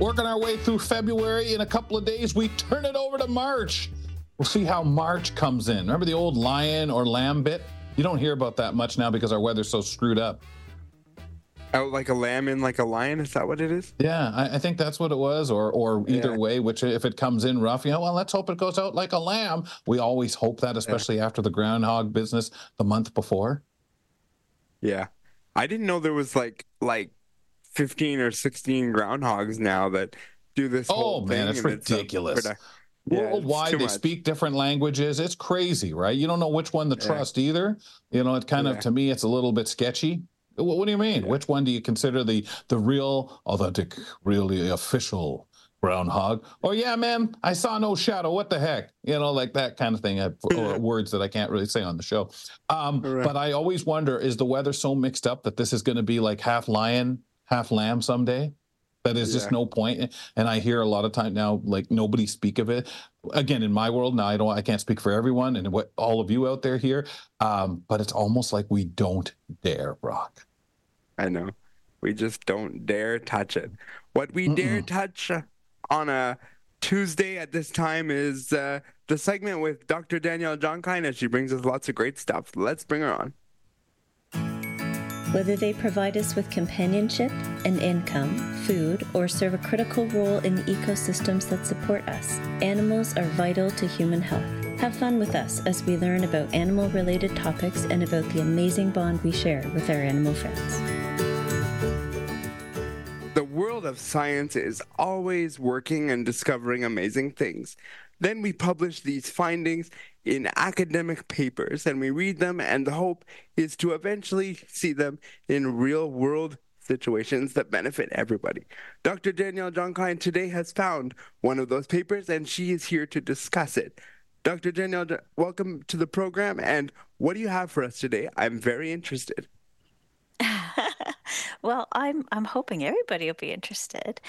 Working our way through February. In a couple of days, we turn it over to March. We'll see how March comes in. Remember the old lion or lamb bit? You don't hear about that much now because our weather's so screwed up. Out like a lamb in like a lion. Is that what it is? Yeah, I, I think that's what it was. Or, or either Yeah. way, which if it comes in rough, you know, well, let's hope it goes out like a lamb. We always hope that, especially after the groundhog business the month before. Yeah. I didn't know there was like like 15 or 16 groundhogs now that do this Oh whole man, thing it's ridiculous. Yeah, it's Worldwide, they much. speak different languages. It's crazy, right? You don't know which one to Yeah. trust either. You know, it kind of to me, it's a little bit sketchy. What, what do you mean? Which one do you consider the the real, authentic, really official groundhog? Oh yeah, man, I saw no shadow. What the heck? You know, like that kind of thing. uh, Or words that I can't really say on the show. Um, Right. But I always wonder: is the weather so mixed up that this is going to be like half lion, half lamb someday? That is just no point. And I hear a lot of time now, like nobody speak of it. Again, in my world now, I don't, I can't speak for everyone and what all of you out there here. Um, but it's almost like we don't dare, rock. I know. We just don't dare touch it. What we dare touch on a Tuesday at this time is uh, the segment with Dr. Danielle Jonkine as she brings us lots of great stuff. Let's bring her on. Whether they provide us with companionship, an income, food, or serve a critical role in the ecosystems that support us, animals are vital to human health. Have fun with us as we learn about animal related topics and about the amazing bond we share with our animal friends. The world of science is always working and discovering amazing things. Then we publish these findings in academic papers and we read them, and the hope is to eventually see them in real world situations that benefit everybody. Dr. Danielle Jonkine today has found one of those papers and she is here to discuss it. Dr. Danielle, welcome to the program. And what do you have for us today? I'm very interested. well, I'm I'm hoping everybody will be interested.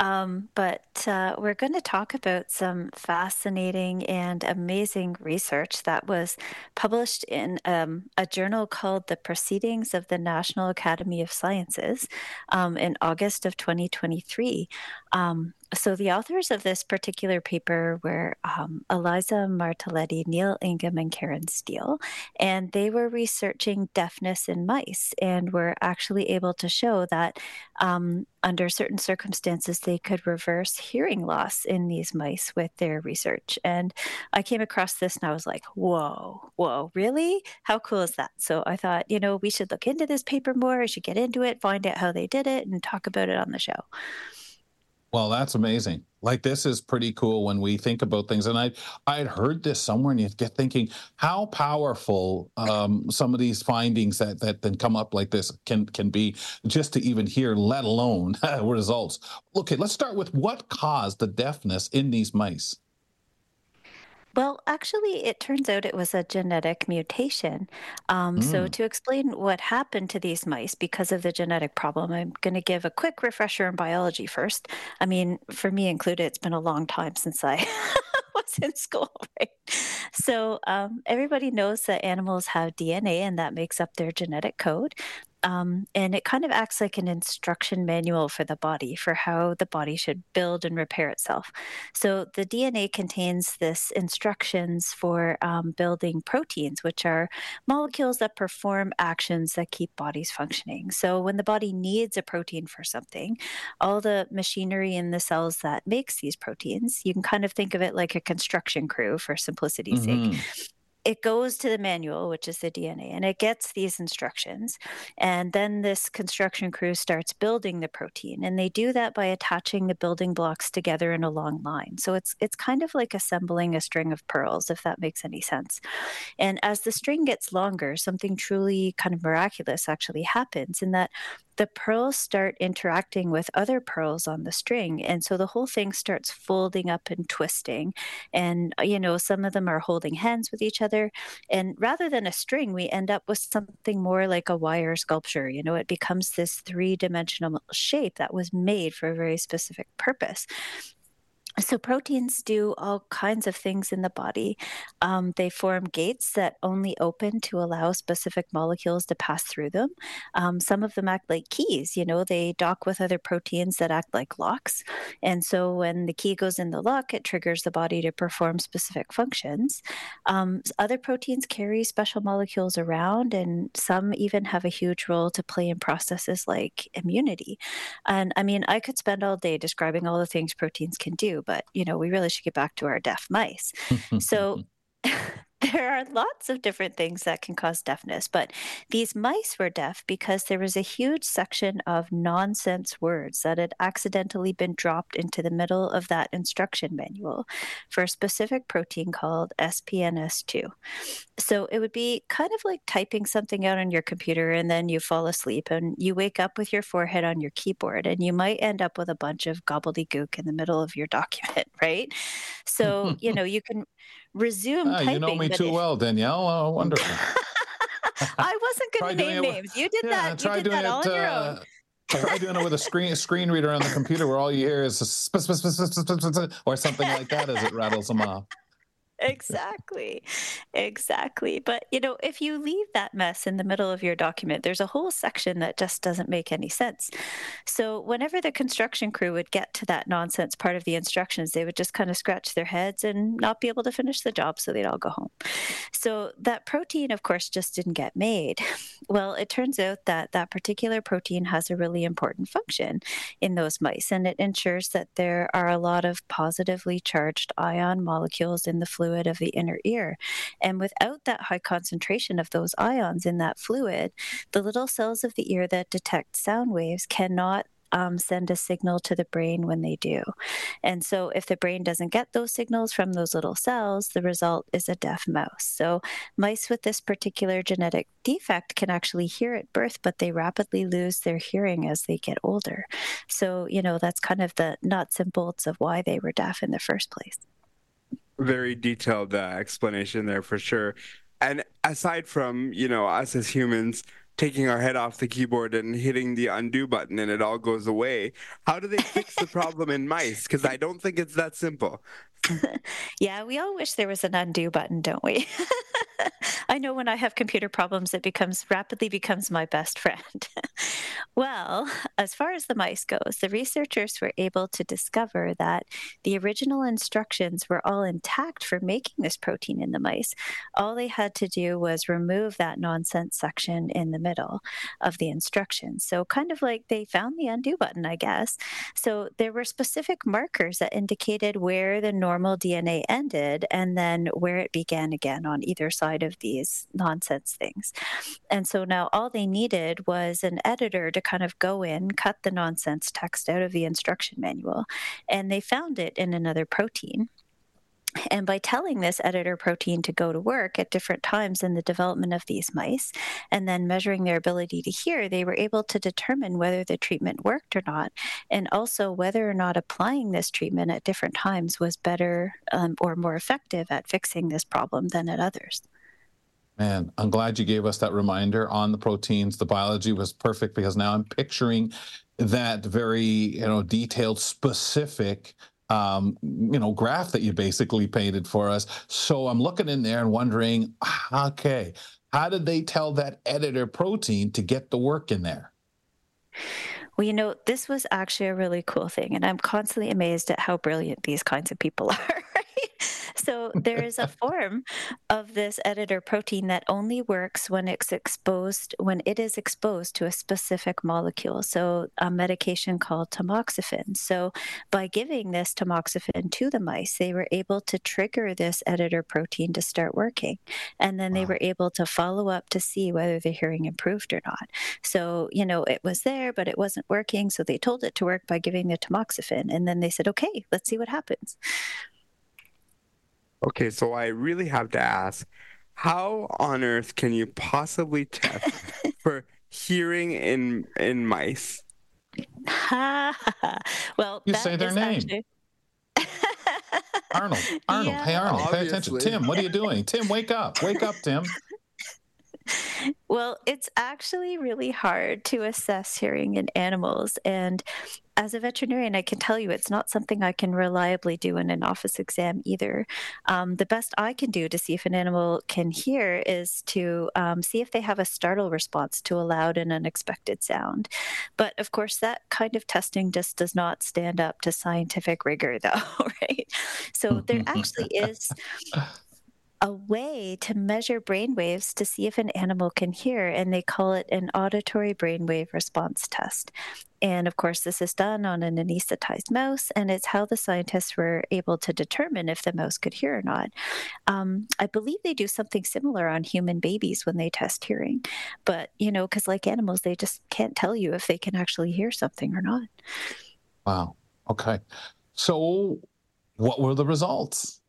Um, but uh, we're going to talk about some fascinating and amazing research that was published in um, a journal called The Proceedings of the National Academy of Sciences um, in August of 2023. Um, so the authors of this particular paper were um, Eliza Martelletti, Neil Ingham, and Karen Steel, and they were researching deafness in mice and were actually able to show that um, under certain circumstances they could reverse hearing loss in these mice with their research. And I came across this and I was like, whoa, whoa, really? How cool is that? So I thought, you know, we should look into this paper more. I should get into it, find out how they did it, and talk about it on the show. Well, that's amazing. Like this is pretty cool when we think about things. And I I had heard this somewhere, and you get thinking how powerful um, some of these findings that that then come up like this can can be just to even hear, let alone results. Okay, let's start with what caused the deafness in these mice. Well, actually, it turns out it was a genetic mutation. Um, So, Mm. to explain what happened to these mice because of the genetic problem, I'm going to give a quick refresher in biology first. I mean, for me included, it's been a long time since I was in school, right? So, um, everybody knows that animals have DNA and that makes up their genetic code. Um, and it kind of acts like an instruction manual for the body for how the body should build and repair itself. So the DNA contains this instructions for um, building proteins, which are molecules that perform actions that keep bodies functioning. So when the body needs a protein for something, all the machinery in the cells that makes these proteins, you can kind of think of it like a construction crew for simplicity's sake Mhm. It goes to the manual, which is the DNA, and it gets these instructions. And then this construction crew starts building the protein, and they do that by attaching the building blocks together in a long line. So it's it's kind of like assembling a string of pearls, if that makes any sense. And as the string gets longer, something truly kind of miraculous actually happens in that the pearls start interacting with other pearls on the string. And so the whole thing starts folding up and twisting. And, uh, you know, some of them are holding hands with each other. And rather than a string, we end up with something more like a wire sculpture. You know, it becomes this three dimensional shape that was made for a very specific purpose. So proteins do all kinds of things in the body. Um, they form gates that only open to allow specific molecules to pass through them. Um, some of them act like keys. You know, they dock with other proteins that act like locks. And so when the key goes in the lock, it triggers the body to perform specific functions. Um, other proteins carry special molecules around, and some even have a huge role to play in processes like immunity. And I mean, I could spend all day describing all the things proteins can do but you know, we really should get back to our deaf mice. so there are lots of different things that can cause deafness, but these mice were deaf because there was a huge section of nonsense words that had accidentally been dropped into the middle of that instruction manual for a specific protein called SPNS2. So it would be kind of like typing something out on your computer and then you fall asleep and you wake up with your forehead on your keyboard and you might end up with a bunch of gobbledygook in the middle of your document, right? So, you know, you can resume ah, typing. You know me too if... well, Danielle. Oh, wonderful. I wasn't going to name names. You did yeah, that. You did that all on your own. Uh, try doing it with a screen screen reader on the computer where all you hear is sp- sp- sp- or something like that as it rattles them off exactly. Exactly. But, you know, if you leave that mess in the middle of your document, there's a whole section that just doesn't make any sense. So, whenever the construction crew would get to that nonsense part of the instructions, they would just kind of scratch their heads and not be able to finish the job. So, they'd all go home. So, that protein, of course, just didn't get made. Well, it turns out that that particular protein has a really important function in those mice, and it ensures that there are a lot of positively charged ion molecules in the fluid fluid of the inner ear. And without that high concentration of those ions in that fluid, the little cells of the ear that detect sound waves cannot um, send a signal to the brain when they do. And so, if the brain doesn't get those signals from those little cells, the result is a deaf mouse. So, mice with this particular genetic defect can actually hear at birth, but they rapidly lose their hearing as they get older. So, you know, that's kind of the nuts and bolts of why they were deaf in the first place very detailed uh, explanation there for sure. And aside from, you know, us as humans taking our head off the keyboard and hitting the undo button and it all goes away, how do they fix the problem in mice? Because I don't think it's that simple. yeah, we all wish there was an undo button, don't we? I know when I have computer problems, it becomes rapidly becomes my best friend. well, as far as the mice goes, the researchers were able to discover that the original instructions were all intact for making this protein in the mice. All they had to do was remove that nonsense section in the middle of the instructions. So, kind of like they found the undo button, I guess. So, there were specific markers that indicated where the normal DNA ended and then where it began again on either side of these nonsense things. And so now all they needed was an editor to kind of go in, cut the nonsense text out of the instruction manual, and they found it in another protein. And by telling this editor protein to go to work at different times in the development of these mice, and then measuring their ability to hear, they were able to determine whether the treatment worked or not, and also whether or not applying this treatment at different times was better um, or more effective at fixing this problem than at others. Man, I'm glad you gave us that reminder on the proteins. The biology was perfect because now I'm picturing that very, you know, detailed, specific um, you know, graph that you basically painted for us. So I'm looking in there and wondering, okay, how did they tell that editor protein to get the work in there? Well, you know, this was actually a really cool thing, and I'm constantly amazed at how brilliant these kinds of people are. So there is a form of this editor protein that only works when it's exposed when it is exposed to a specific molecule. So a medication called tamoxifen. So by giving this tamoxifen to the mice, they were able to trigger this editor protein to start working. And then wow. they were able to follow up to see whether the hearing improved or not. So, you know, it was there, but it wasn't working. So they told it to work by giving the tamoxifen. And then they said, okay, let's see what happens. Okay, so I really have to ask how on earth can you possibly test for hearing in in mice? well, you say their name. Actually... Arnold, Arnold, yeah. hey Arnold, Obviously. pay attention. Tim, what are you doing? Tim, wake up, wake up, Tim. Well, it's actually really hard to assess hearing in animals. And as a veterinarian, I can tell you it's not something I can reliably do in an office exam either. Um, the best I can do to see if an animal can hear is to um, see if they have a startle response to a loud and unexpected sound. But of course, that kind of testing just does not stand up to scientific rigor, though, right? So there actually is a way to measure brain waves to see if an animal can hear, and they call it an auditory brainwave response test. And of course, this is done on an anesthetized mouse, and it's how the scientists were able to determine if the mouse could hear or not. Um, I believe they do something similar on human babies when they test hearing, but you know, because like animals, they just can't tell you if they can actually hear something or not. Wow. Okay. So, what were the results?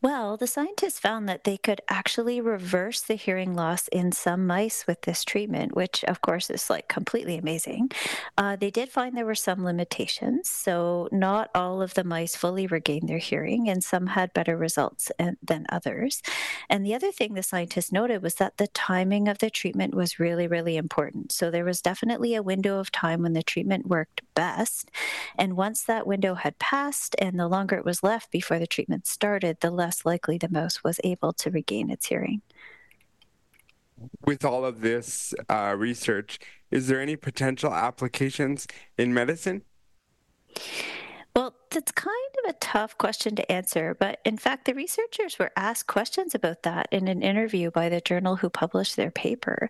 Well, the scientists found that they could actually reverse the hearing loss in some mice with this treatment, which of course is like completely amazing. Uh, they did find there were some limitations. So, not all of the mice fully regained their hearing, and some had better results than others. And the other thing the scientists noted was that the timing of the treatment was really, really important. So, there was definitely a window of time when the treatment worked best. And once that window had passed and the longer it was left before the treatment started, the less less likely the most was able to regain its hearing. With all of this uh, research, is there any potential applications in medicine? That's kind of a tough question to answer, but in fact, the researchers were asked questions about that in an interview by the journal who published their paper.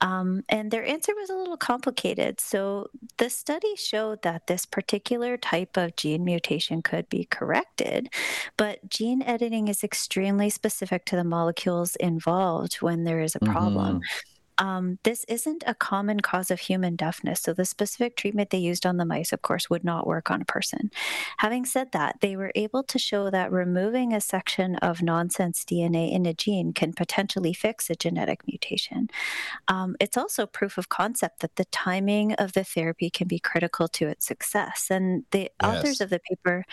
Um, and their answer was a little complicated. So, the study showed that this particular type of gene mutation could be corrected, but gene editing is extremely specific to the molecules involved when there is a problem. Mm-hmm. Um, this isn't a common cause of human deafness, so the specific treatment they used on the mice, of course, would not work on a person. Having said that, they were able to show that removing a section of nonsense DNA in a gene can potentially fix a genetic mutation. Um, it's also proof of concept that the timing of the therapy can be critical to its success. And the yes. authors of the paper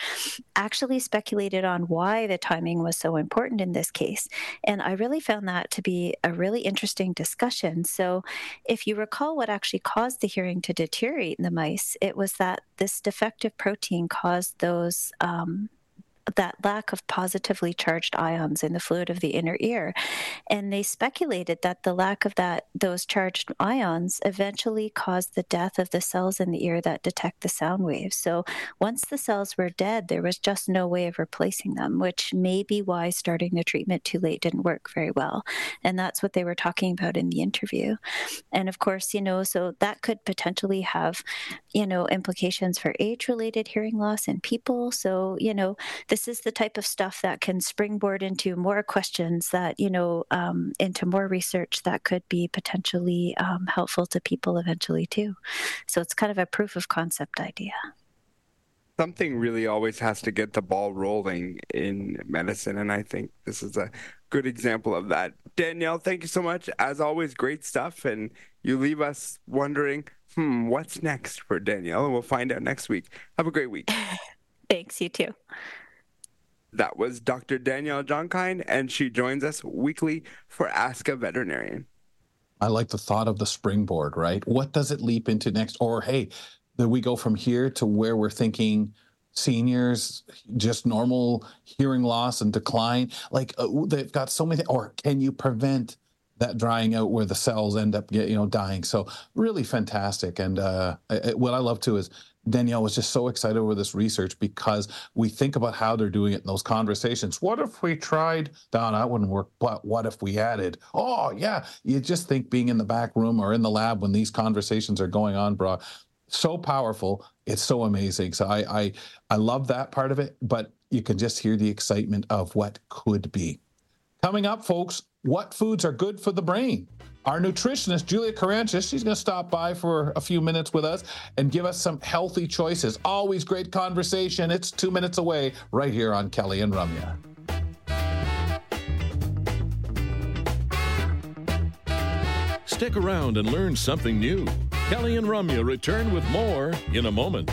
actually speculated on why the timing was so important in this case. And I really found that to be a really interesting discussion so, if you recall what actually caused the hearing to deteriorate in the mice, it was that this defective protein caused those um, that lack of positively charged ions in the fluid of the inner ear. And they speculated that the lack of that those charged ions eventually caused the death of the cells in the ear that detect the sound waves. So once the cells were dead, there was just no way of replacing them, which may be why starting the treatment too late didn't work very well. And that's what they were talking about in the interview. And of course, you know, so that could potentially have, you know, implications for age related hearing loss in people. So, you know, the this is the type of stuff that can springboard into more questions that, you know, um, into more research that could be potentially um, helpful to people eventually too. So it's kind of a proof of concept idea. Something really always has to get the ball rolling in medicine. And I think this is a good example of that. Danielle, thank you so much. As always, great stuff. And you leave us wondering, hmm, what's next for Danielle? And we'll find out next week. Have a great week. Thanks, you too. That was Dr. Danielle Johnkind, and she joins us weekly for Ask a Veterinarian. I like the thought of the springboard, right? What does it leap into next? Or, hey, do we go from here to where we're thinking seniors, just normal hearing loss and decline? Like uh, they've got so many, or can you prevent that drying out where the cells end up, get, you know, dying? So really fantastic. And uh, I, what I love too is Danielle was just so excited over this research because we think about how they're doing it in those conversations. What if we tried? No, that wouldn't work. But what if we added? Oh, yeah. You just think being in the back room or in the lab when these conversations are going on, bro, so powerful. It's so amazing. So I, I, I love that part of it. But you can just hear the excitement of what could be. Coming up, folks, what foods are good for the brain? Our nutritionist, Julia Caranchis, she's going to stop by for a few minutes with us and give us some healthy choices. Always great conversation. It's two minutes away right here on Kelly and Ramya. Stick around and learn something new. Kelly and Ramya return with more in a moment.